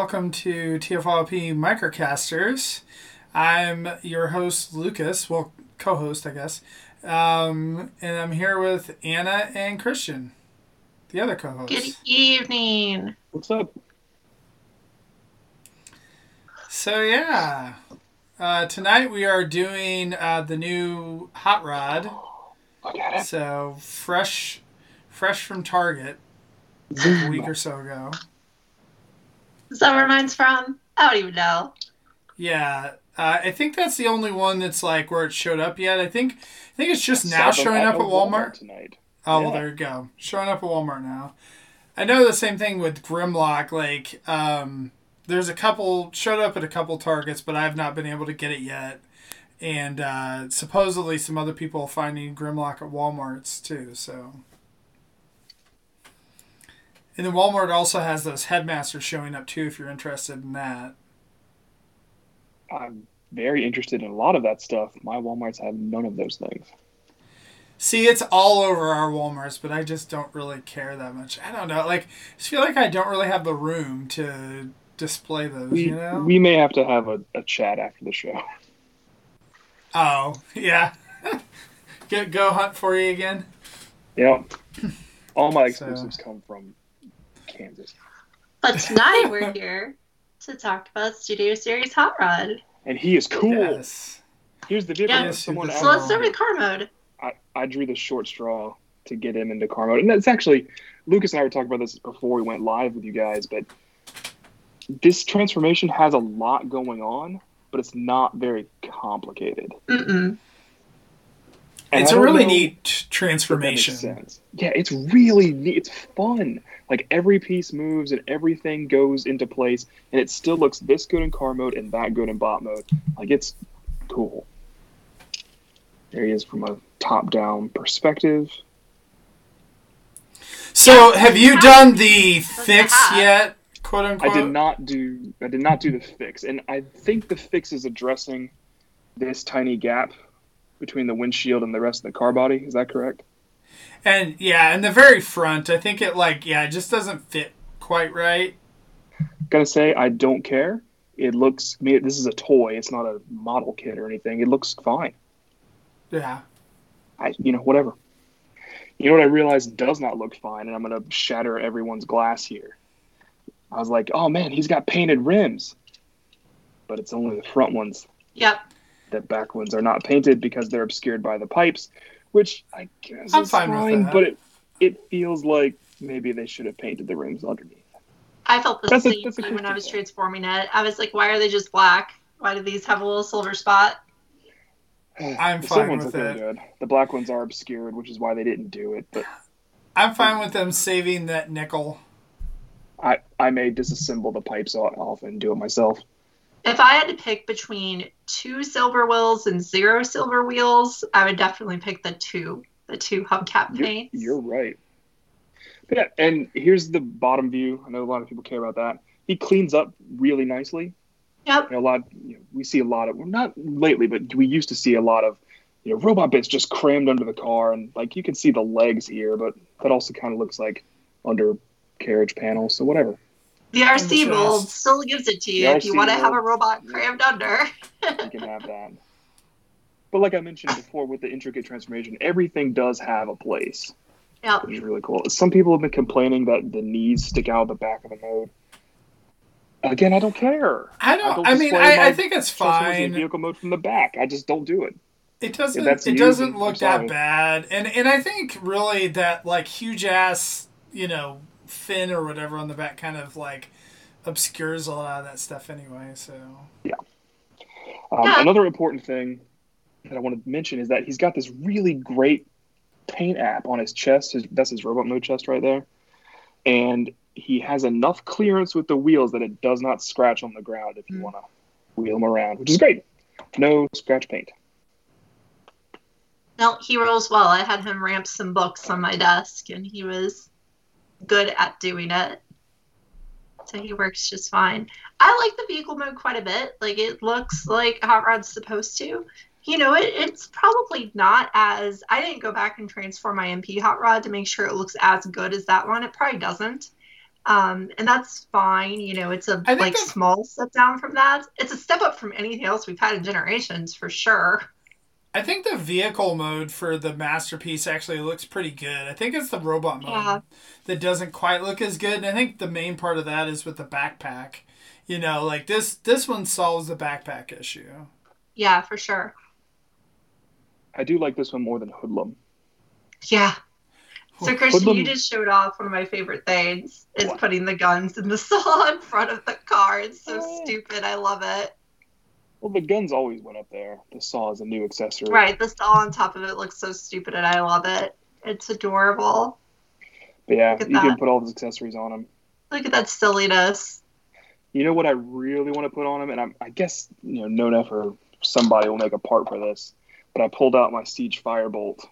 Hello, welcome to TFLP Microcasters. I'm your host, Lucas. Well, co host, I guess. Um, and I'm here with Anna and Christian, the other co hosts. Good evening. What's up? So, yeah. Uh, tonight we are doing uh, the new Hot Rod. I got it. So, fresh fresh from Target a week or so ago. Is that where mine's from? I don't even know. Yeah, uh, I think that's the only one that's like where it showed up yet. I think I think it's just Saw now showing up at Walmart. tonight. Oh, well, there you go. Showing up at Walmart now. I know the same thing with Grimlock. Like, um, there's a couple showed up at a couple Targets, but I've not been able to get it yet. And uh, supposedly some other people are finding Grimlock at WalMarts too. So, and then Walmart also has those headmasters showing up too. If you're interested in that. I'm very interested in a lot of that stuff. My WalMarts have none of those things. See, it's all over our Walmarts, but I just don't really care that much. I don't know. Like, I just feel like I don't really have the room to display those. We you know? we may have to have a, a chat after the show. Oh, yeah. go, go hunt for you again. Yep. All my So- exclusives come from Kansas. But tonight we're here to talk about Studio Series Hot Rod. And he is cool. Yes. Here's the vehicle. Yeah. that Someone Yes, So let's start with car mode. I, I drew the short straw to get him into car mode. And that's actually, Lucas and I were talking about this before we went live with you guys, but this transformation has a lot going on, but it's not very complicated. Mm-mm. And it's a really know- neat If makes transformation. sense. Yeah, it's really neat. It's fun. Like every piece moves and everything goes into place, and it still looks this good in car mode and that good in bot mode. Like it's cool. There he is from a top-down perspective. So, have you done the fix yet? Quote unquote. I did not do. I did not do the fix, and I think the fix is addressing this tiny gap between the windshield and the rest of the car body. Is that correct? And yeah, in the very front, I think it like yeah, it just doesn't fit quite right. Gotta say, I don't care. It looks. I mean, this is a toy. It's not a model kit or anything. It looks fine. Yeah. I, you know, whatever. You know what I realized does not look fine, and I'm gonna shatter everyone's glass here. I was like, oh man, he's got painted rims, but it's only the front ones. Yep. The back ones are not painted because they're obscured by the pipes, which I guess I'm is fine fine, but it it feels like maybe they should have painted the rims underneath. I felt the That's same that's a way when I was transforming it. I was like, why are they just black? Why do these have a little silver spot? I'm the fine ones with look it. good. The black ones are obscured, which is why they didn't do it. But I'm fine with them saving that nickel. I I may disassemble the pipes off and do it myself. If I had to pick between two silver wheels and zero silver wheels, I would definitely pick the two, the two hubcap You're, you're right. But yeah, and here's the bottom view. I know a lot of people care about that. He cleans up really nicely. Yep. You know, a lot. You know, we see a lot of well, not lately, but we used to see a lot of you know robot bits just crammed under the car, and like you can see the legs here, but that also kind of looks like under carriage panels. So whatever. The RC Just- mold still gives it to you if you want to have a robot crammed under. You can have that. But like I mentioned before, with the intricate transformation, everything does have a place. Yeah. which is really cool. Some people have been complaining that the knees stick out the back of the mode. Again, I don't care. I don't. don't I mean, I, I my think it's Transformers in fine. vehicle mode from the back. I just don't do it. It doesn't. that's It you, doesn't look that bad, and and I think really that like huge ass, you know, fin or whatever on the back kind of like obscures a lot of that stuff anyway. So Um, Yeah. Another important thing that I want to mention is that he's got this really great paint app on his chest. His, that's his robot mode chest right there, and he has enough clearance with the wheels that it does not scratch on the ground if you Mm. want to wheel him around, which is great. No scratch paint. No, he rolls well. I had him ramp some books on my desk, and he was good at doing it. So he works just fine. I like the vehicle mode quite a bit. Like it looks like Hot Rod's supposed to. You know, it, it's probably not as. I didn't go back and transform my MP Hot Rod to make sure it looks as good as that one. It probably doesn't. Um, and that's fine. You know, it's a like small step down from that. It's a step up from anything else we've had in generations for sure. I think the vehicle mode for the masterpiece actually looks pretty good. I think it's the robot mode Yeah. that doesn't quite look as good. And I think the main part of that is with the backpack. You know, like this this one solves the backpack issue. Yeah, for sure. I do like this one more than Hoodlum. Yeah. So Christian, you Hoodlum- just showed off one of my favorite things is What? putting the guns in the saw in front of the car. It's so Oh. stupid. I love it. Well, the guns always went up there. The saw is a new accessory. Right, the saw on top of it looks so stupid and I love it. It's adorable. But yeah, Look at you can put all those accessories on them. Look at that silliness. You know what I really want to put on him, and I'm, I guess you know, no enough or somebody will make a part for this. But I pulled out my Siege Firebolt.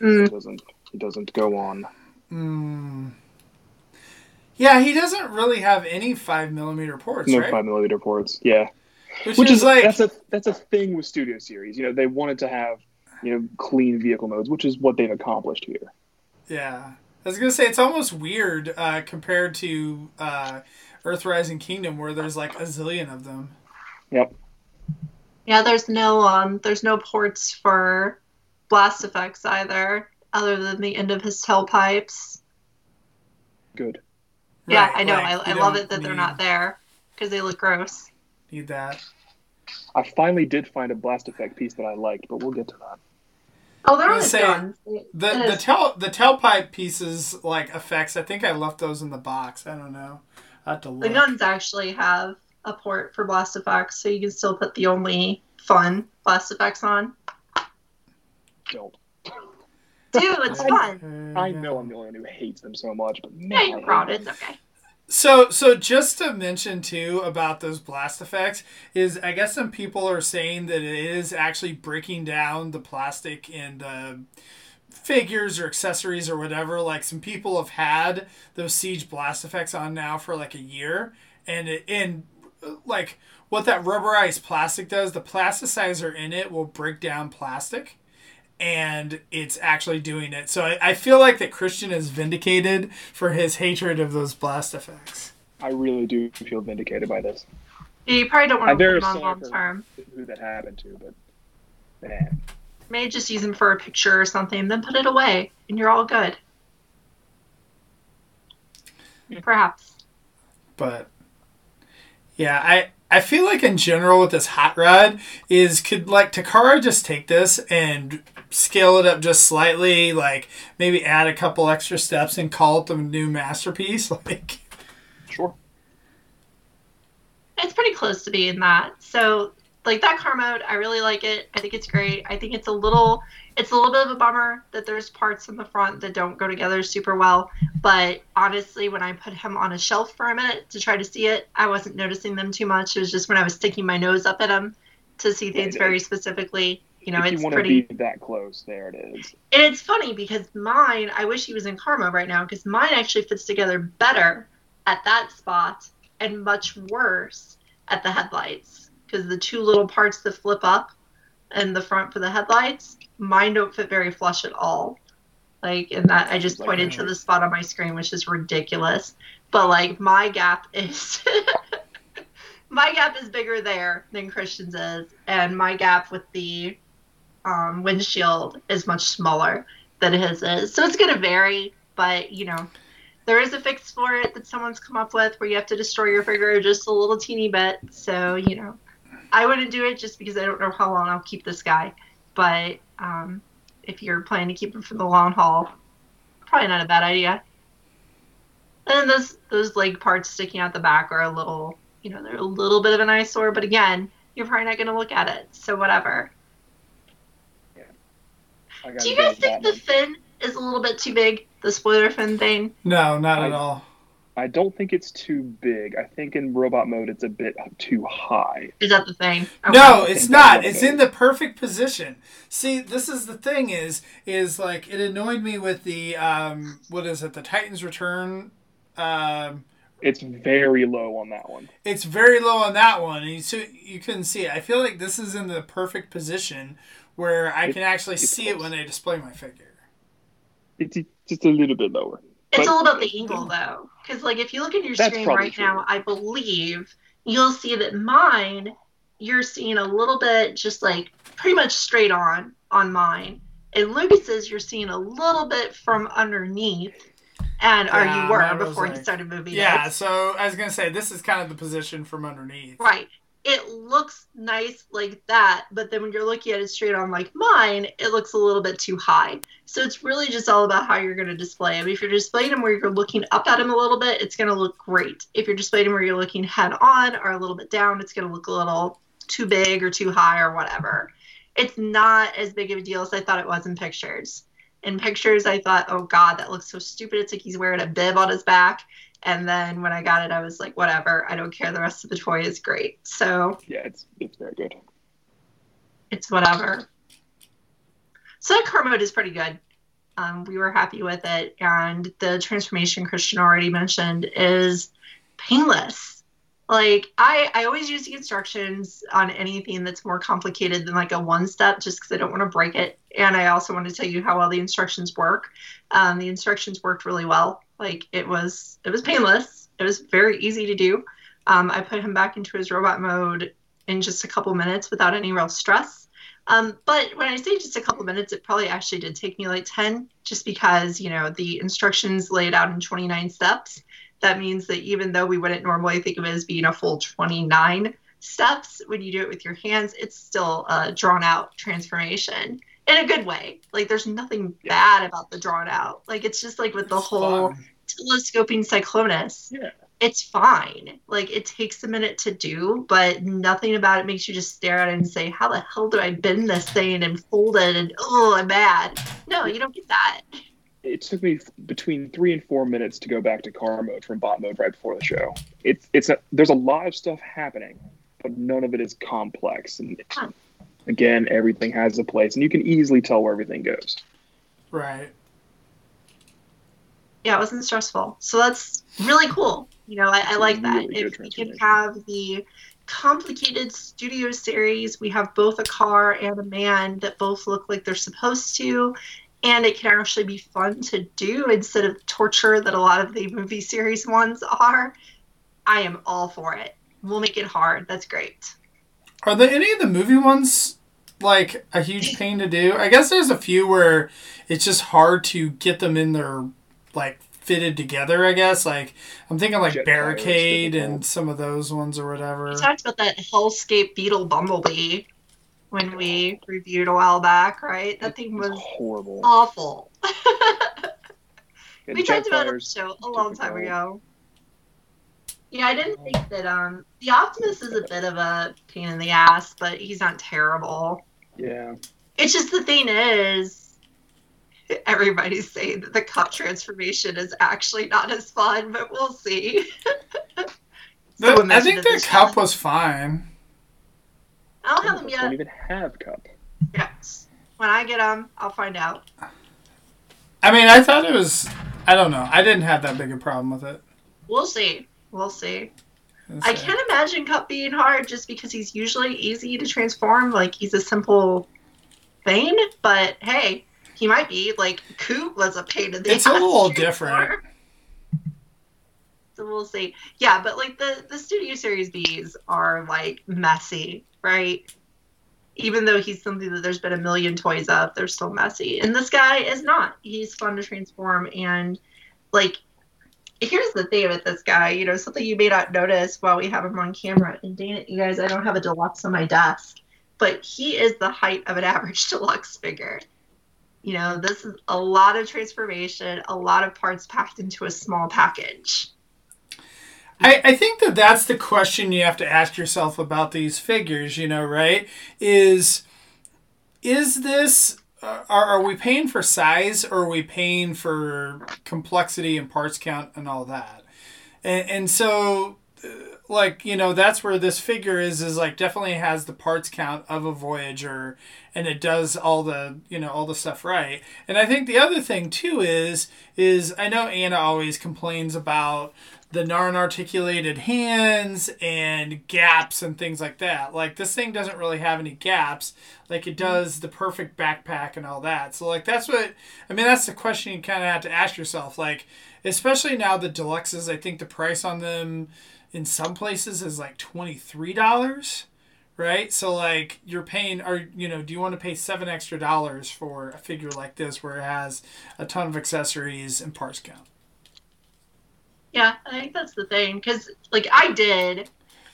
Mm. It doesn't. It doesn't go on. Hmm. Yeah, he doesn't really have any five millimeter ports, No right? five millimeter ports. Yeah, Which, which is, is like that's a that's a thing with Studio Series. You know, they wanted to have you know clean vehicle modes, which is what they've accomplished here. Yeah. I was gonna say it's almost weird uh, compared to uh, Earthrise and Kingdom, where there's like a zillion of them. Yep. Yeah, there's no um there's no ports for blast effects either, other than the end of his tailpipes. Good. Yeah, Right, I know. like, I, I love it that they're not there because they look gross. Need that. I finally did find a blast effect piece that I liked, but we'll get to that. Oh, they're I was his saying. The It the is- tail the tailpipe pieces like effects. I think I left those in the box. I don't know. I have to look. The guns actually have a port for blast effects, so you can still put the only fun blast effects on. Don't. Dude, it's fun. Uh, I know I'm the only one who hates them so much, but man, Yeah, you're proud. It's okay. So, so just to mention too about those blast effects is, I guess some people are saying that it is actually breaking down the plastic and the figures or accessories or whatever. Like some people have had those siege blast effects on now for like a year, and it, and uh, like what that rubberized plastic does, the plasticizer in it will break down plastic and it's actually doing it. So I, I feel like that Christian is vindicated for his hatred of those blast effects. I really do feel vindicated by this. Yeah, you probably don't want to very put them on long term. who that happened to, but eh. man, Maybe just use them for a picture or something, then put it away, and you're all good. Perhaps. But yeah, I I feel like in general with this hot rod is could like Takara just take this and scale it up just slightly, like maybe add a couple extra steps and call it the new masterpiece. Like sure. It's pretty close to being that. So, like that car mode, I really like it. I think it's great. I think it's a little, it's a little bit of a bummer that there's parts in the front that don't go together super well. But honestly, when I put him on a shelf for a minute to try to see it, I wasn't noticing them too much. It was just when I was sticking my nose up at him to see things very specifically. You know, if it's you pretty. be that close, there it is. And it's funny because mine, I wish he was in car mode right now because mine actually fits together better at that spot and much worse at the headlights because the two little parts that flip up and the front for the headlights, mine don't fit very flush at all. Like, and that I just pointed to the spot on my screen, which is ridiculous. But like, my gap is. my gap is bigger there than Christian's is, and my gap with the um, windshield is much smaller than his is. So it's going to vary, but you know, there is a fix for it that someone's come up with where you have to destroy your figure just a little teeny bit. So, you know, I wouldn't do it just because I don't know how long I'll keep this guy. But um, if you're planning to keep him for the long haul, probably not a bad idea. And those those leg parts sticking out the back are a little, you know, they're a little bit of an eyesore. But again, you're probably not going to look at it, so whatever. I Do you guys think that the fin is a little bit too big? The spoiler fin thing? no, not at all. One. I don't think it's too big. I think in robot mode it's a bit too high. Is that the thing? Okay. No, it's not. It's what it in the perfect position. See, this is the thing is is like it annoyed me with the um what is it? The Titans Return um It's very low on that one. it's very low on that one and you so you couldn't see it. I feel like this is in the perfect position where I It- can actually it's see it when I display my figure. It's just a little bit lower. It's But- all about the angle, though, because like if you look at your screen right true. now, I believe you'll see that mine, you're seeing a little bit just like pretty much straight on on mine, and Lucas's you're seeing a little bit from underneath, and or Yeah, you were mine was before he like- started moving. Yeah, it. so I was gonna say this is kind of the position from underneath. right. It looks nice like that, but then when you're looking at it straight on like mine, it looks a little bit too high. So it's really just all about how you're going to display them. If you're displaying them where you're looking up at them a little bit, it's going to look great. If you're displaying them where you're looking head on or a little bit down, it's going to look a little too big or too high or whatever. It's not as big of a deal as I thought it was in pictures. In pictures, I thought, oh God, that looks so stupid. It's like he's wearing a bib on his back. And then when I got it, I was like, whatever. I don't care. The rest of the toy is great. So Yeah, it's it's very good. it's whatever. So that car mode is pretty good. Um, we were happy with it, and the transformation Christian already mentioned is painless. Like I, I always use the instructions on anything that's more complicated than like a one step, just because I don't want to break it. And I also want to tell you how well the instructions work. Um, the instructions worked really well. Like it was, it was painless. It was very easy to do. Um, I put him back into his robot mode in just a couple minutes without any real stress. Um, but when I say just a couple minutes, it probably actually did take me like 10, just because, you know, the instructions laid out in 29 steps. That means that even though we wouldn't normally think of it as being a full 29 steps, when you do it with your hands, it's still a drawn out transformation in a good way. Like there's nothing bad about the drawn out. Like it's just like with the It's whole fun. telescoping cyclonus Yeah. it's fine like it takes a minute to do but nothing about it makes you just stare at it and say how the hell do i bend this thing and fold it and oh i'm bad no you don't get that It took me between three and four minutes to go back to car mode from bot mode right before the show. It's it's a, there's a lot of stuff happening, but none of it is complex. And Huh. again, everything has a place, and you can easily tell where everything goes. Right. yeah it wasn't stressful so that's really cool you know i, I like that Really good if we can have the complicated studio series we have both a car and a man that both look like they're supposed to and it can actually be fun to do instead of torture that a lot of the movie series ones are i am all for it we'll make it hard that's great Are there any of the movie ones like a huge pain to do? I guess there's a few where it's just hard to get them in their like fitted together. I guess like I'm thinking like Jet Barricade and some of those ones or whatever. we talked about that hellscape beetle bumblebee when we reviewed a while back right that thing It's was horrible. awful we talked about it on the show a long time ago. Yeah, I didn't think that um the Optimus is a bit of a pain in the ass, but he's not terrible. Yeah, It's just the thing is everybody's saying that the Kup transformation is actually not as fun, but we'll see. The- I think the this Kup was fine. I don't have them yet. don't even have Kup. Yes. When I get them, I'll find out. I mean, I thought it was. I don't know. I didn't have that big a problem with it. We'll see. We'll see. Let's I see. can't imagine Kup being hard just because he's usually easy to transform. Like he's a simple thing, but hey, he might be. Like Coop was a pain in the It's a little transform. different. So we'll see. Yeah, but like the the Studio Series Bs are like messy, right? Even though he's something that there's been a million toys of, they're still messy. And this guy is not. He's fun to transform and like here's the thing with this guy, you know, something you may not notice while we have him on camera. And dang it, you guys, I don't have a deluxe on my desk. But he is the height of an average deluxe figure. You know, this is a lot of transformation, a lot of parts packed into a small package. I, I think that that's the question you have to ask yourself about these figures, you know, right? Is is this uh, are, are we paying for size or are we paying for complexity and parts count and all that? And, and so uh, like you know that's where this figure is is like definitely has the parts count of a Voyager, and it does all the you know all the stuff right. And I think the other thing too is is I know Anna always complains about the non-articulated hands and gaps and things like that. Like this thing doesn't really have any gaps, like it does the perfect backpack and all that. So like that's what I mean. That's the question you kind of have to ask yourself. Like especially now the deluxes, I think the price on them in some places is like twenty three dollars. Right, so like you're paying, or you know, do you want to pay seven extra dollars for a figure like this where it has a ton of accessories and parts count? Yeah, I think that's the thing because, like, I did.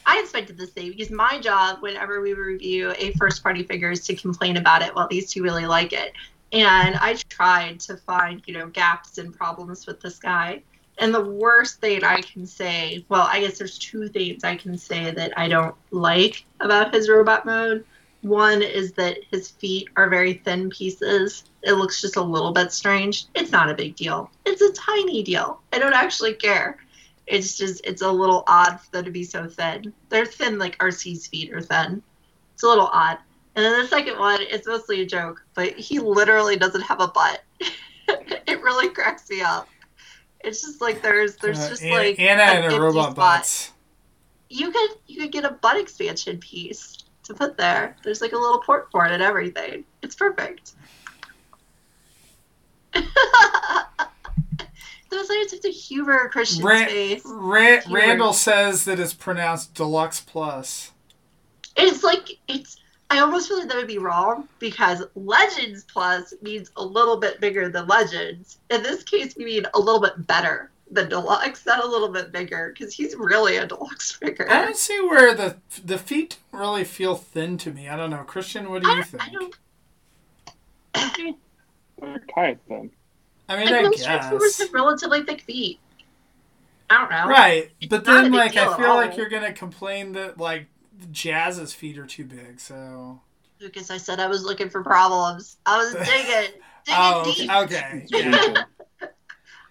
I expected the same because my job, whenever we review a first party figure, is to complain about it while these two really like it. And I tried to find, you know, gaps and problems with this guy. And the worst thing I can say, well, I guess there's two things I can say that I don't like about his robot mode. One is that his feet are very thin pieces. It looks just a little bit strange. It's not a big deal. It's a tiny deal. I don't actually care. It's just it's a little odd for them to be so thin. They're thin like Arcee's feet are thin. It's a little odd. And then the second one, it's mostly a joke, but he literally doesn't have a butt. it really cracks me up. It's just like there's there's Uh, just like Anna and her robot butts. You could you could get a butt expansion piece to put there. There's like a little port for it and everything. It's perfect. Those are just to humor Christian's Ran- face. Ra- Randall says that it's pronounced deluxe plus. It's like it's. I almost feel like that would be wrong because Legends Plus means a little bit bigger than Legends. In this case, we mean a little bit better than Deluxe, not a little bit bigger because he's really a Deluxe figure. I don't see where the the feet really feel thin to me. I don't know, Christian. What do I you think? I don't. They're kind of thin. I mean, Like I most Transformers guess. have relatively thick feet. I don't know. Right, but not then like I feel like you're gonna complain that like Jazz's feet are too big. So Lucas, I said I was looking for problems. I was digging, digging oh, deep. okay, okay. yeah.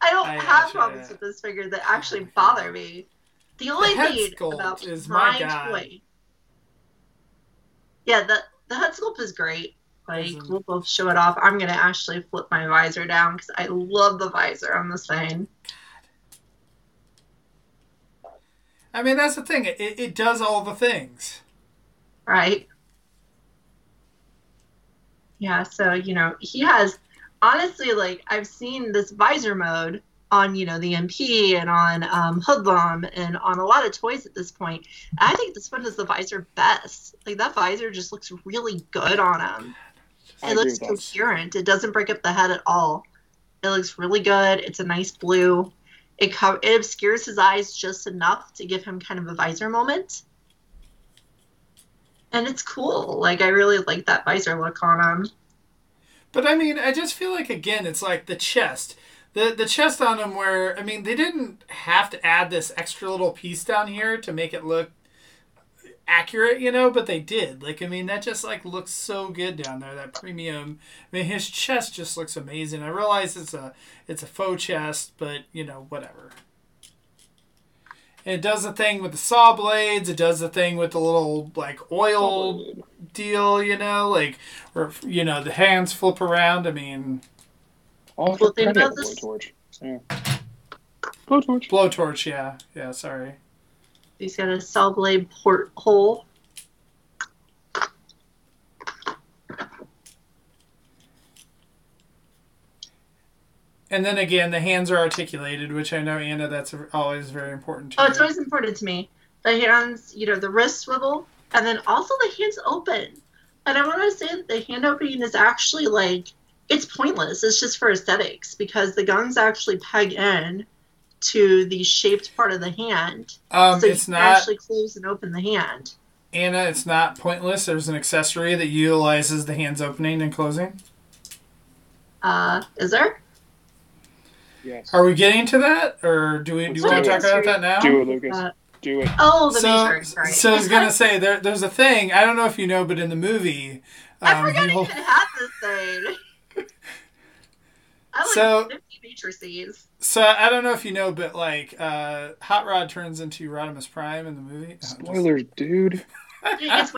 I don't I have gotcha, problems yeah. with this figure that actually bother me. The only head thing sculpt about is my Prime guy. Toy, yeah, the the head sculpt is great. Like Isn't- we'll both show it off. I'm gonna actually flip my visor down because I love the visor on this thing. I mean, that's the thing. It, it does all the things. right? Yeah, so you know, he has honestly like I've seen this visor mode on you know the MP and on um, Hoodlum and on a lot of toys at this point. I think this one is the visor best. Like that visor just looks really good on him. I It agree looks with that. coherent. It doesn't break up the head at all. It looks really good. It's a nice blue. It co- it obscures his eyes just enough to give him kind of a visor moment. And it's cool. Like I really like that visor look on him. But I mean, I just feel like again, it's like the chest. The the chest on him where I mean, they didn't have to add this extra little piece down here to make it look accurate, you know, but they did. Like I mean, that just like looks so good down there. That premium. I mean, his chest just looks amazing. I realize it's a it's a faux chest, but you know, whatever. And it does the thing with the saw blades. It does the thing with the little like oil deal, you know, like or you know the hands flip around. I mean, All Cool for thing credit, about this- blowtorch. Yeah. Blowtorch. blowtorch. Yeah, yeah. Sorry. He's got a saw blade port hole. And then again, the hands are articulated, which I know Anna. That's always very important to Oh, you. it's always important to me. The hands, you know, the wrist swivel, and then also the hands open. And I want to say that the hand opening is actually like it's pointless. It's just for aesthetics because the guns actually peg in to the shaped part of the hand, um, so it's you not can actually close and open the hand. Anna. It's not pointless. There's an accessory that utilizes the hands opening and closing. Uh, is there? Yes. Are we getting to that, or do we do we want to talk about that now? Do it, Lucas. Uh, Do it. Oh, the so, matrix. Right. so I was gonna say there, there's a thing. I don't know if you know, but in the movie, I um, forgot he I even had this thing. I So- like 50 matrices. So I don't know if you know, but like uh, Hot Rod turns into Rodimus Prime in the movie. No, just- Spoilers, dude. Dude, it's.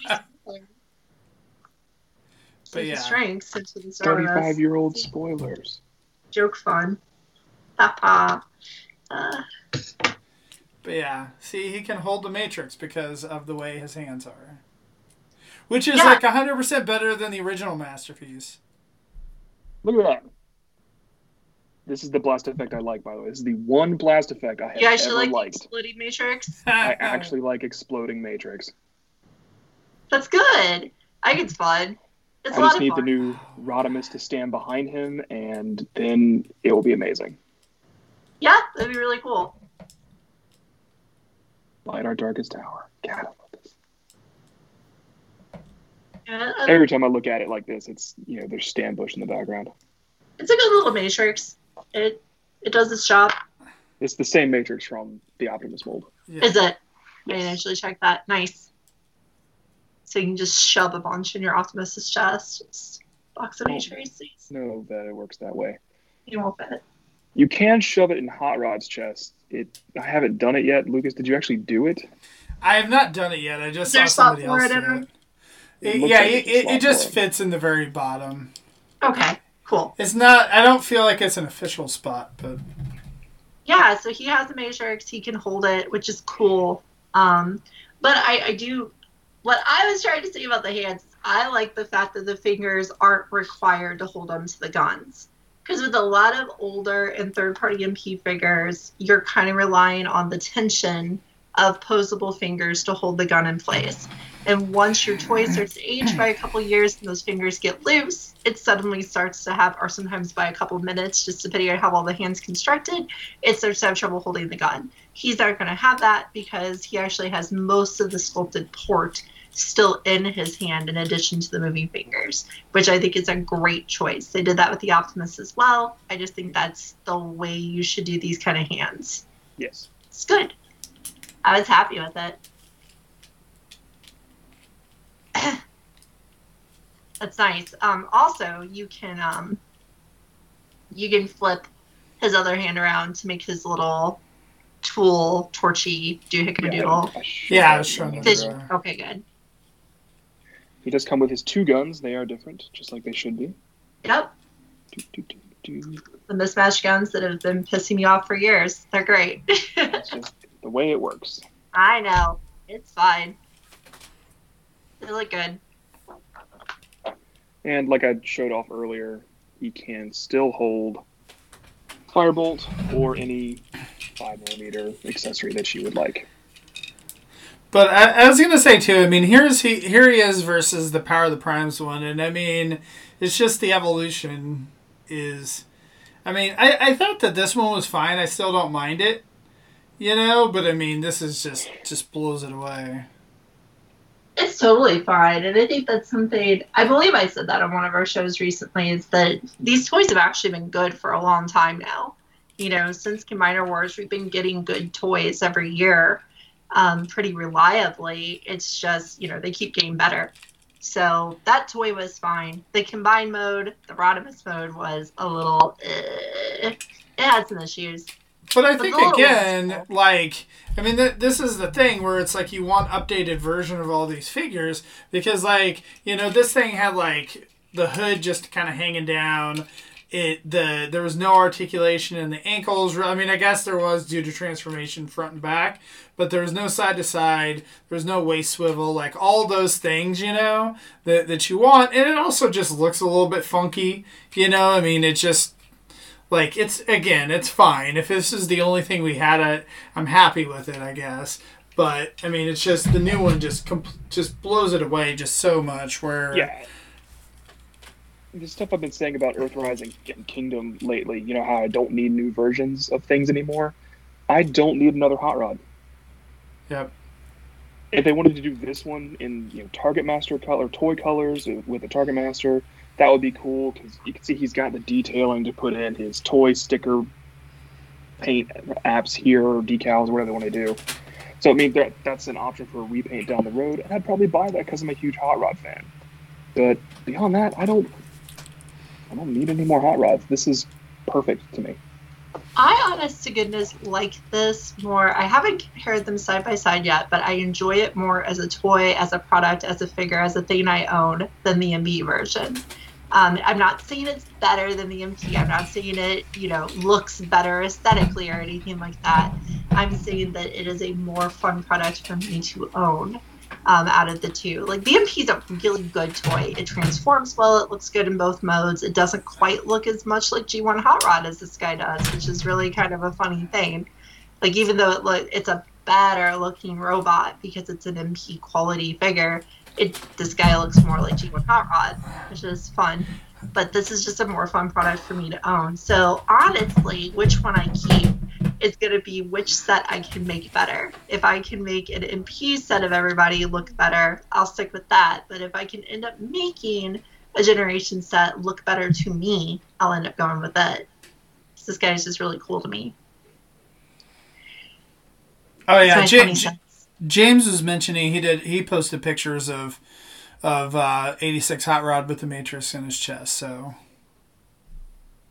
But yeah. shrinks into the Thirty-five year old spoilers. Joke fun. Papa. Uh, But yeah, see, he can hold the Matrix because of the way his hands are, which is Yeah. like hundred percent better than the original masterpiece. Look at that. This is the blast effect I like, by the way. This is the one blast effect I have you actually ever like the liked. exploding matrix? I actually like exploding Matrix. That's good. I think it's fun. It's I a lot just need fun. the new Rodimus to stand behind him, and then it will be amazing. Yeah, that'd be really cool. Light our darkest hour. God, I love this. Yeah, Every time I look at it like this, it's you know there's Stan Bush in the background. it's like a good little matrix. It it does its job. It's the same Matrix from the Optimus mold. Yeah. Is it? I didn't actually check that. Nice. So you can just shove a bunch in your Optimus's chest. Just box of matrices. No, that it works that way. You won't fit. You can shove it in Hot Rod's chest. It. I haven't done it yet. Lucas, did you actually do it? I have not done it yet. I just Is there saw somebody else do it. it? It It- yeah, like it, it, it just fits in the very bottom. Okay, cool. It's not. I don't feel like it's an official spot, but Yeah, so he has a matrix. He can hold it, which is cool. Um, but I, I do. What I was trying to say about the hands, I like the fact that the fingers aren't required to hold onto the guns. Because with a lot of older and third party MP figures, you're kind of relying on the tension of posable fingers to hold the gun in place. And once your toy mm. starts to age by a couple years and those fingers get loose, it suddenly starts to have, or sometimes by a couple minutes, just depending on how well the hand's constructed, it starts to have trouble holding the gun. He's not going to have that because he actually has most of the sculpted port still in his hand in addition to the moving fingers, which I think is a great choice. They did that with the Optimus as well. I just think that's the way you should do these kind of hands. Yes. It's good. I was happy with it. That's nice. Um, also, you can um, you can flip his other hand around to make his little tool torchy doohickadoodle. I should Yeah, I was showing done it. that. Did you? Okay, good. He does come with his two guns. They are different, just like they should be. Yep, Do, do, do, do. the mismatched guns that have been pissing me off for years. They're great. It's just the way it works. I know. It's fine. They look good. And like I showed off earlier, he can still hold firebolt or any five millimeter accessory that you would like. But I, I was gonna say too. I mean, here's he here he is versus the Power of the Primes one, and I mean, it's just the evolution is. I mean, I, I thought that this one was fine. I still don't mind it, you know. But I mean, this is just just blows it away. It's totally fine. And I think that's something, I believe I said that on one of our shows recently, is that these toys have actually been good for a long time now. You know, since Combiner Wars, we've been getting good toys every year um, pretty reliably. It's just, you know, they keep getting better. So that toy was fine. The combined mode, the Rodimus mode, was a little, eh, it had some issues. But I think again, like I mean, th- this is the thing where it's like you want updated version of all these figures because, like, you know, this thing had like the hood just kind of hanging down. It the there was no articulation in the ankles. I mean, I guess there was due to transformation front and back, but there was no side to side. There was no waist swivel. Like all those things, you know, that that you want, and it also just looks a little bit funky. You know, I mean, it just like it's again it's fine if this is the only thing we had I, i'm happy with it i guess but i mean it's just the new one just comp- just blows it away just so much where Yeah. The stuff I've been saying about Earthrise and and Kingdom lately, you know how I don't need new versions of things anymore. I don't need another Hot Rod. Yep. If they wanted to do this one in you know Target Master color, toy colors uh, with the Target Master, that would be cool because you can see he's got the detailing to put in his toy sticker paint apps here or decals or whatever they want to do. So I mean that that's an option for a repaint down the road, and I'd probably buy that because I'm a huge Hot Rod fan. But beyond that, I don't I don't need any more Hot Rods. This is perfect to me. I, honest to goodness, like this more. I haven't compared them side by side yet, but I enjoy it more as a toy, as a product, as a figure, as a thing I own than the MP version. Um, I'm not saying it's better than the MP. I'm not saying it, you know, looks better aesthetically or anything like that. I'm saying that it is a more fun product for me to own um, out of the two. Like the is a really good toy. It transforms well. It looks good in both modes. It doesn't quite look as much like G1 Hot Rod as this guy does, which is really kind of a funny thing. Like even though it look, it's a better looking robot because it's an MP quality figure it this guy looks more like G1 Hot Rod, which is fun. But this is just a more fun product for me to own. So honestly, which one I keep is going to be which set I can make better. If I can make an MP set of everybody look better, I'll stick with that. But if I can end up making a generation set look better to me, I'll end up going with it. This guy is just really cool to me. Oh yeah, James, James was mentioning he did he posted pictures of of uh, 86 Hot Rod with the Matrix in his chest. So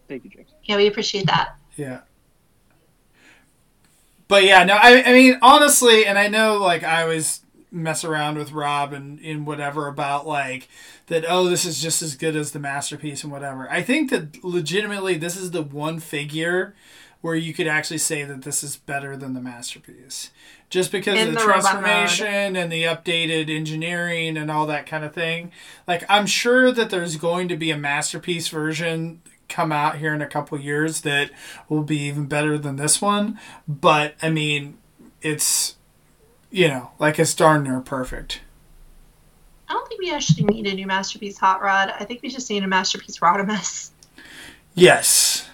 thank you, James. Yeah, we appreciate that. Yeah. But yeah, no, I, I mean honestly, and I know like I always mess around with Rob and in whatever about like that. Oh, this is just as good as the masterpiece and whatever. I think that legitimately this is the one figure where you could actually say that this is better than the masterpiece just because In of the, the transformation and the updated engineering and all that kind of thing. Like I'm sure that there's going to be a masterpiece version come out here in a couple years that will be even better than this one, but I mean, it's you know, like it's darn near perfect. I don't think we actually need a new masterpiece hot rod. I think we just need a masterpiece Rodimus. Yes.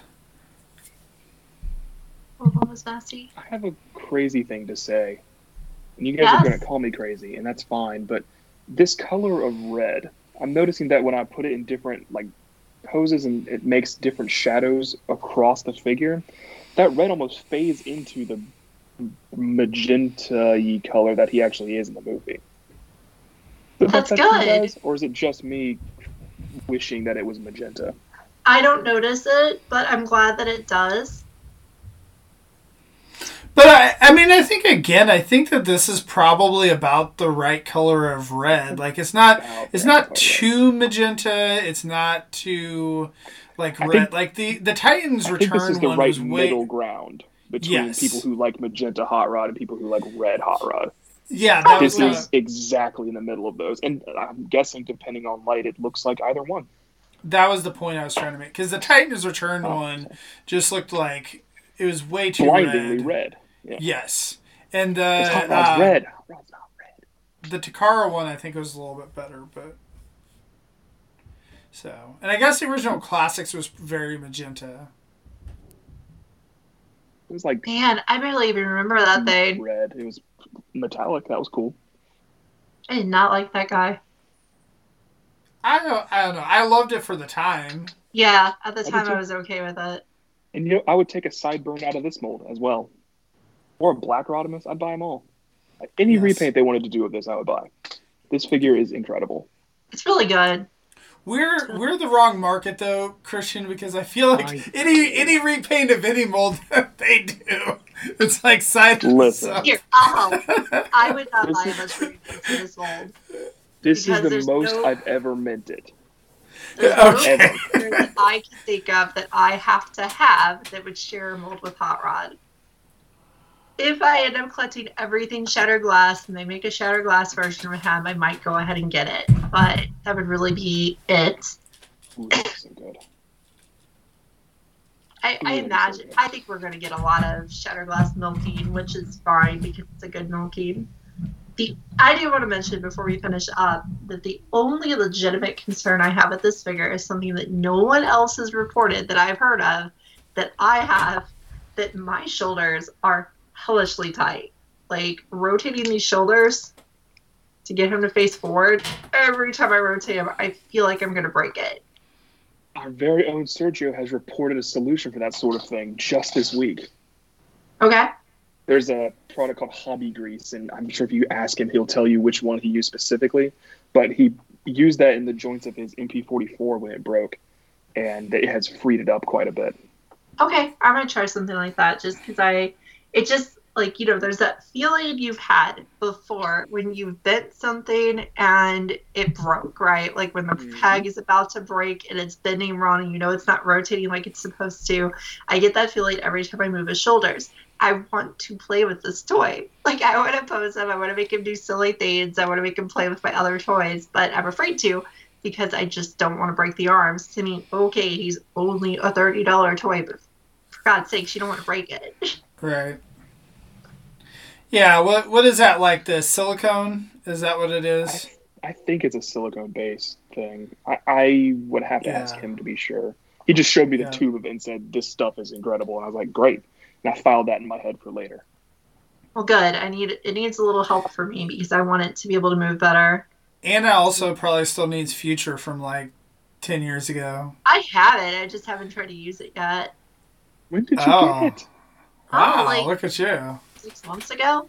What was nasty? I have a crazy thing to say. And you guys yes. are going to call me crazy, and that's fine. But this color of red, I'm noticing that when I put it in different like poses and it makes different shadows across the figure, that red almost fades into the magenta color that he actually is in the movie. That's good. Guys, or is it just me wishing that it was magenta? I don't notice it, but I'm glad that it does. But I, I mean, I think again, I think that this is probably about the right color of red. Like it's not, it's not too magenta. It's not too like red. Think, like the the Titans I Return this is the right middle ground between yes. people who like magenta hot rod and people who like red hot rod. Yeah, this was, is exactly in the middle of those, and I'm guessing depending on light, it looks like either one. That was the point I was trying to make because the Titans Return oh, one just looked like it was way too blindingly red. red. Yeah. Yes, and the it's hot rod's uh, red. Hot rod's not red. The Takara one I think was a little bit better, but so and I guess the original classics was very magenta. It was like man, I barely even remember that thing. Red. It was metallic. That was cool. I did not like that guy. I don't. I don't know. I loved it for the time. Yeah, at the time I, I was okay with it. And you know, I would take a sideburn out of this mold as well or a black Rodimus, I'd buy them all. Any yes. repaint they wanted to do of this, I would buy. This figure is incredible. It's really good. We're we're the wrong market though, Christian, because I feel like I, any any repaint of any mold that they do, it's like side. Listen, Here, oh, I would not buy much repaint for this mold. This is the most no, I've ever meant it. okay. no that I can think of that I have to have that would share a mold with Hot Rod if I end up collecting everything Shattered Glass and they make a Shattered Glass version of him, I might go ahead and get it. But that would really be it. Ooh, so good. I, I imagine. So I think we're going to get a lot of Shattered Glass milking, which is fine because it's a good milking. The I do want to mention before we finish up that the only legitimate concern I have with this figure is something that no one else has reported that I've heard of that I have that my shoulders are hellishly tight. Like rotating these shoulders to get him to face forward. Every time I rotate him, I feel like I'm going to break it. Our very own Sergio has reported a solution for that sort of thing just this week. Okay. There's a product called Hobby Grease, and I'm sure if you ask him, he'll tell you which one he used specifically. But he used that in the joints of his MP44 when it broke, and it has freed it up quite a bit. Okay, I'm gonna try something like that just because I, it just like you know, there's that feeling you've had before when you bent something and it broke, right? Like when the Mhm. peg is about to break and it's bending wrong and you know it's not rotating like it's supposed to. I get that feeling every time I move his shoulders. I want to play with this toy. Like I want to pose him. I want to make him do silly things. I want to make him play with my other toys, but I'm afraid to because I just don't want to break the arms. I mean, okay, he's only a thirty dollar toy, but for God's sakes, you don't want to break it. Right. Yeah. What What is that like? The silicone? Is that what it is? I think it's a silicone base thing. I, I would have to Yeah. ask him to be sure. He just showed me the Yeah. tube of it and said, "This stuff is incredible," and I was like, "Great." And I filed that in my head for later. Well, good. I need it needs a little help for me because I want it to be able to move better. Anna also probably still needs Future from like ten years ago. I have it. I just haven't tried to use it yet. When did you Oh. get it? Oh, Wow! like- look at you. Six months ago,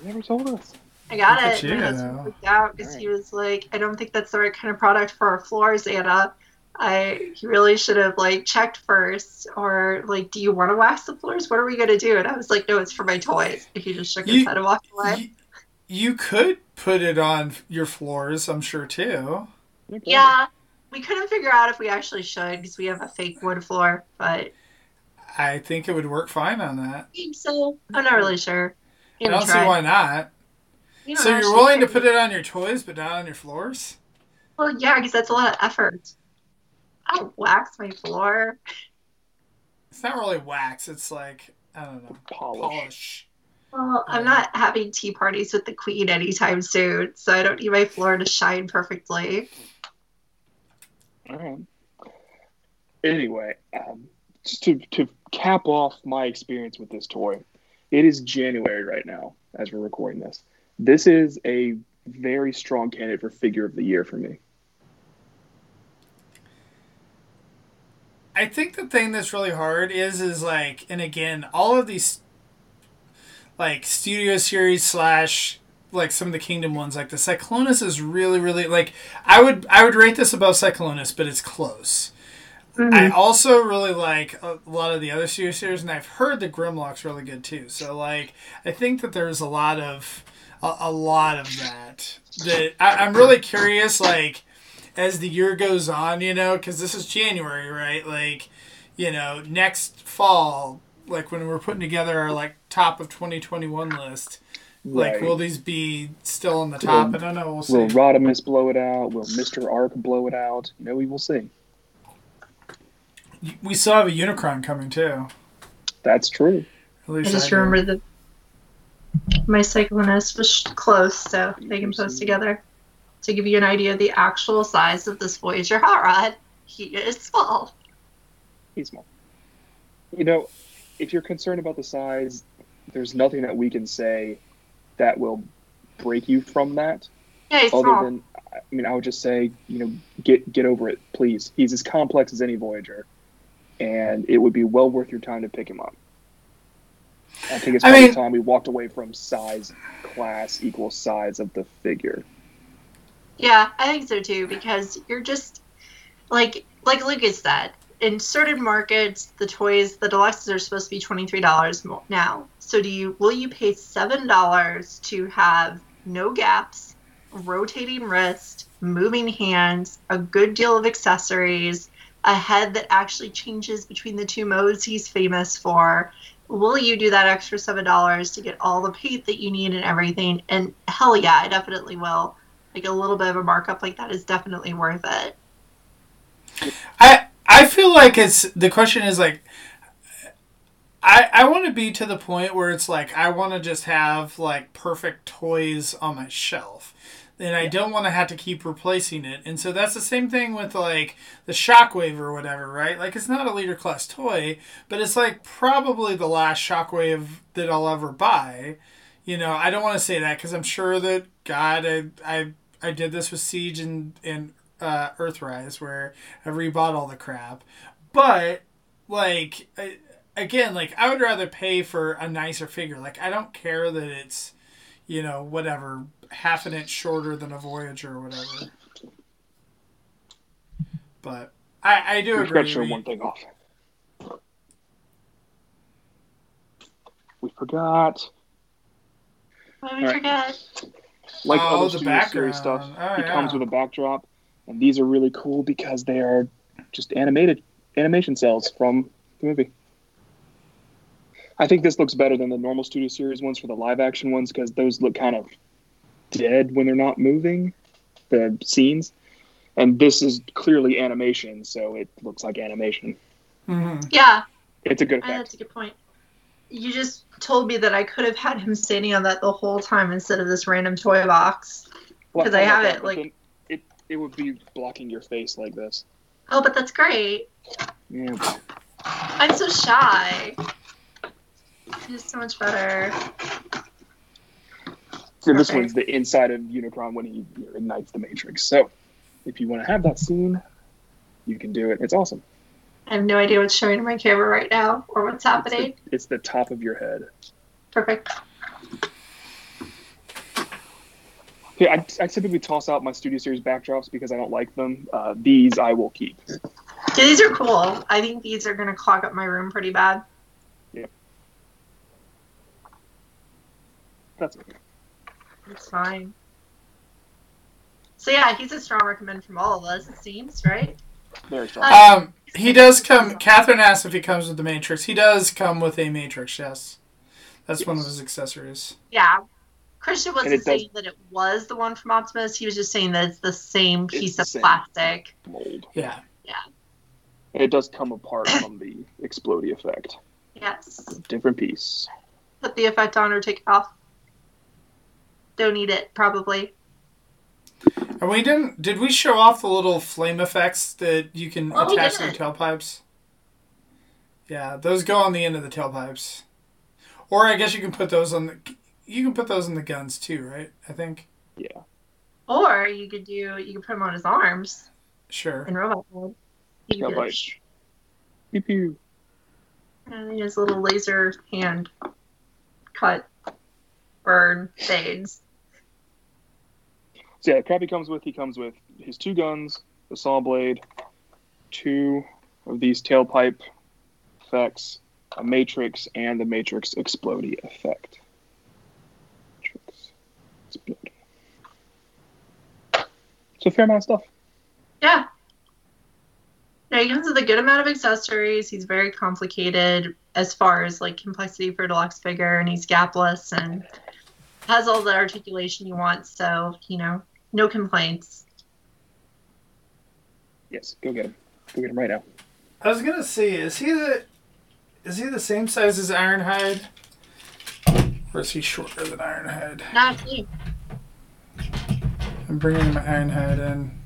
You never told us. I got Look it. at you. My husband freaked out because he was like, "I don't think that's the right kind of product for our floors, Anna." I he really should have like checked first, or like, do you want to wax the floors? What are we gonna do? And I was like, no, it's for my toys. And he just shook his You- head and walked away. You, you could put it on your floors, I'm sure too. Yeah, we couldn't figure out if we actually should because we have a fake wood floor, but I think it would work fine on that. I think so. I'm not really sure. I don't see why not. You don't So you're actually willing to put it on your toys, but not on your floors? Well, yeah, because that's a lot of effort. I don't wax my floor. It's not really wax. It's like I don't know, Polish. polish. Well, I'm not having tea parties with the queen anytime soon, so I don't need my floor to shine perfectly. All right. Anyway, um, just to, to cap off my experience with this toy, it is January right now as we're recording this. This is a very strong candidate for figure of the year for me. I think the thing that's really hard is is like, and again, all of these like studio series slash like some of the Kingdom ones, like the Cyclonus is really really like I would I would rate this above Cyclonus, but it's close. I mm-hmm. also really like a lot of the other studio series, and I've heard the Grimlock's really good too. So like, I think that there's a lot of a, a lot of that. That I, I'm really curious, like as the year goes on, you know, because this is January, right? Like, you know, next fall, like when we're putting together our like top of 2021 list, like Right. will these be still on the top? I don't know. We'll see. Will Rodimus blow it out? Will Mr. Ark blow it out? You know, we will see. We still have a Unicron coming too. That's true. At I least just do. remember that my Cyclonus was close, so they can post mm-hmm. together. To give you an idea of the actual size of this Voyager hot rod, he is small. He's small. You know, if you're concerned about the size, there's nothing that we can say that will break you from that. Yeah, he's other small. than I mean, I would just say, you know, get get over it, please. He's as complex as any Voyager, and it would be well worth your time to pick him up. I think it's I mean- time we walked away from size, class equals size of the figure. Yeah, I think so too because you're just like like Lucas said. In certain markets, the toys, the deluxes are supposed to be twenty three dollars now. So do you will you pay seven dollars to have no gaps, rotating wrist, moving hands, a good deal of accessories, a head that actually changes between the two modes he's famous for? Will you do that extra seven dollars to get all the paint that you need and everything? And hell yeah, I definitely will like a little bit of a markup like that is definitely worth it. I I feel like it's the question is like I I want to be to the point where it's like I want to just have like perfect toys on my shelf. And I don't want to have to keep replacing it. And so that's the same thing with like the Shockwave or whatever, right? Like it's not a leader class toy, but it's like probably the last Shockwave that I'll ever buy. You know, I don't want to say that because I'm sure that God, I, I I did this with Siege and and uh, Earthrise where I rebought all the crap, but like I, again, like I would rather pay for a nicer figure. Like I don't care that it's you know whatever half an inch shorter than a Voyager or whatever. But I I do We've got to agree. show We- one thing off. we forgot. What did we Alright. forget? Like Oh, other the Studio Series stuff, background. Oh, it comes yeah. with a backdrop, and these are really cool because they are just animated animation cells from the movie. I think this looks better than the normal Studio Series ones for the live action ones because those look kind of dead when they're not moving, the scenes. And this is clearly animation, so it looks like animation. Mhm. Yeah, It's a good uh, effect. that's a good point. You just told me that I could have had him standing on that the whole time instead of this random toy box. Well, 'cause I thought have about it, that, like- it it would be blocking your face like this. Oh, but that's great. Yeah. I'm so shy. He's so much better. So this Okay. one's the inside of Unicron when he you know, ignites the Matrix. So if you want to have that scene, you can do it. It's awesome. I have no idea what's showing on my camera right now or what's It's the, happening. it's the top of your head. Perfect. Okay, I, I typically toss out my Studio Series backdrops because I don't like them. Uh, these I will keep. Yeah, these are cool. I think these are gonna clog up my room pretty bad. That's okay. It's fine. So yeah, he's a strong recommend from all of us, it seems, right? Very strong. Uh, Um, he does come. Catherine asked if he comes with the Matrix. He does come with a Matrix. Yes, that's one of his accessories. Yeah. Christian wasn't it does- saying that it was the one from Optimus. He was just saying that it's the same piece the of same. plastic. Mold. Yeah, yeah. And it does come apart from the explodey effect. Yes. Different piece. Put the effect on or take it off. Don't need it, probably. And we didn't. Did we show off the little flame effects that you can Oh, attach to the tailpipes? Yeah, those go on the end of the tailpipes. Or I guess you can put those on the. You can put those in the guns too, right? I think. Yeah. Or you could do you could put them on his arms Sure. in robot mode. He Yeah, could like- Pew pew. and his little laser hand cut burn fades. So yeah, crap he comes with, he comes with his two guns, the saw blade, two of these tailpipe effects, a matrix, and the matrix explodey effect. Matrix explodey. So fair amount of stuff. Yeah. Yeah, he comes with a good amount of accessories. He's very complicated as far as like complexity for a deluxe figure, and he's gapless and has all the articulation you want. So you know, no complaints. Yes, go get him. Go get him right now. I was gonna see. Is he the? Is he the same size as Ironhide? Or is he shorter than Ironhide? Not me. I'm bringing my Ironhide in.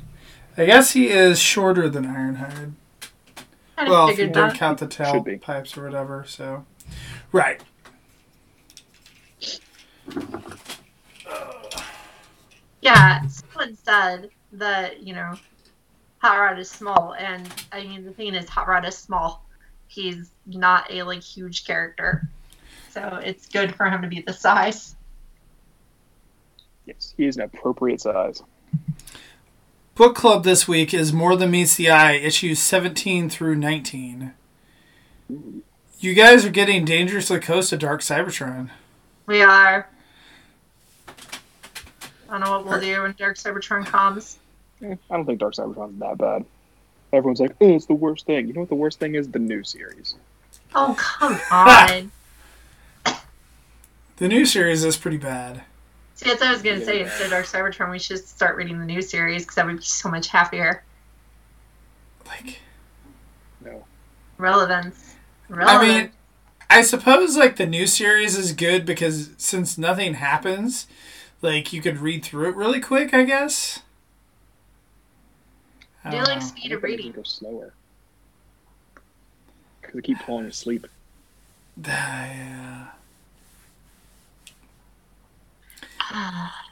I guess he is shorter than Ironhide. Kind Well, if you don't that. count the tail pipes or whatever, so. Right. Yeah, someone said that you know, Hot Rod is small, and I mean the thing is, Hot Rod is small. He's not a like huge character, so it's good for him to be the size. Yes, he is an appropriate size. Book club this week is More Than Meets the Eye, issues 17 through 19. You guys are getting dangerously close to Dark Cybertron. We are. I don't know what we'll do when Dark Cybertron comes. Eh, I don't think Dark Cybertron's that bad. Everyone's like, oh, it's the worst thing. You know what the worst thing is? The new series. Oh come on! The new series is pretty bad. See, that's what I was gonna say. Instead of Dark Cybertron, we should start reading the new series because that would be so much happier. Like, No. Relevance. I mean, I suppose like the new series is good because since nothing happens, like you could read through it really quick. I guess. I do you like speed of reading? Go slower. Because I keep falling asleep. yeah. Ah,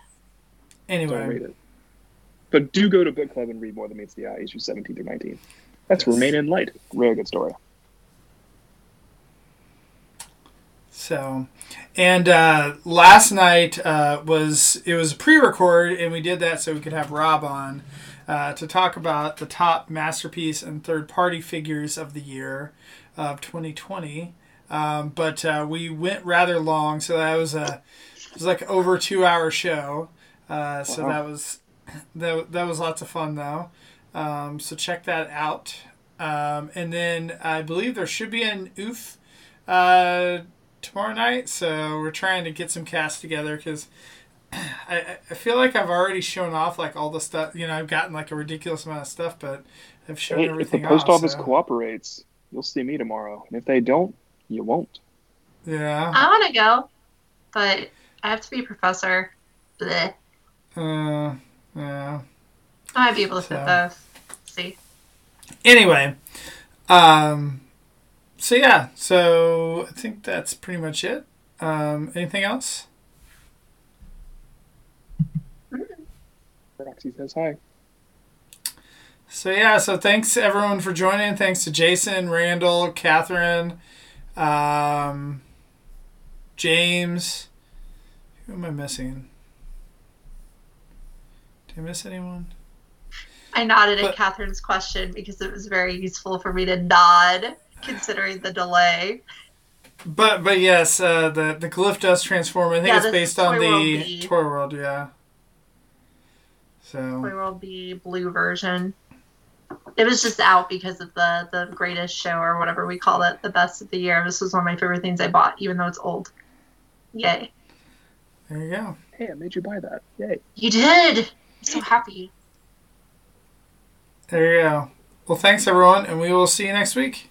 Don't read it. But do go to book club and read More Than Meets the Eye, issues 17 through 19. That's Yes. Remain in Light. Real good story. So, and uh, last night uh, was it was a pre-record, and we did that so we could have Rob on uh, to talk about the top masterpiece and third-party figures of the year of 2020. Um, but uh, we went rather long, so that was a it was like over two hour show. Uh, so Wow. that was that, that was lots of fun though. Um, so check that out. Um, and then I believe there should be an oof uh, tomorrow night. So we're trying to get some cast together because I, I- I feel like I've already shown off like all the stuff. You know, I've gotten like a ridiculous amount of stuff, but I've shown Hey, if the post off, office so- cooperates, you'll see me tomorrow. And if they don't, you won't. Yeah. I want to go, but I have to be a professor. Bleh. Uh, yeah. I might be able to fit So- both. See. Anyway, um, so yeah, so I think that's pretty much it. Um, anything else? Roxy says hi. So yeah, so thanks everyone for joining. Thanks to Jason, Randall, Catherine, um, James. Who am I missing? Did I miss anyone? I nodded But- at Catherine's question because it was very useful for me to nod, considering the delay. But but yes, uh, the the glyph does transform. I think Yeah, it's based on the B. Toy World, yeah. So Toy World B blue version. It was just out because of the the greatest show or whatever we call it, the best of the year. This was one of my favorite things I bought, even though it's old. Yay! there you go. Hey, I made you buy that. Yay. You did. I'm so happy. There you go. Well, thanks everyone, and we will see you next week.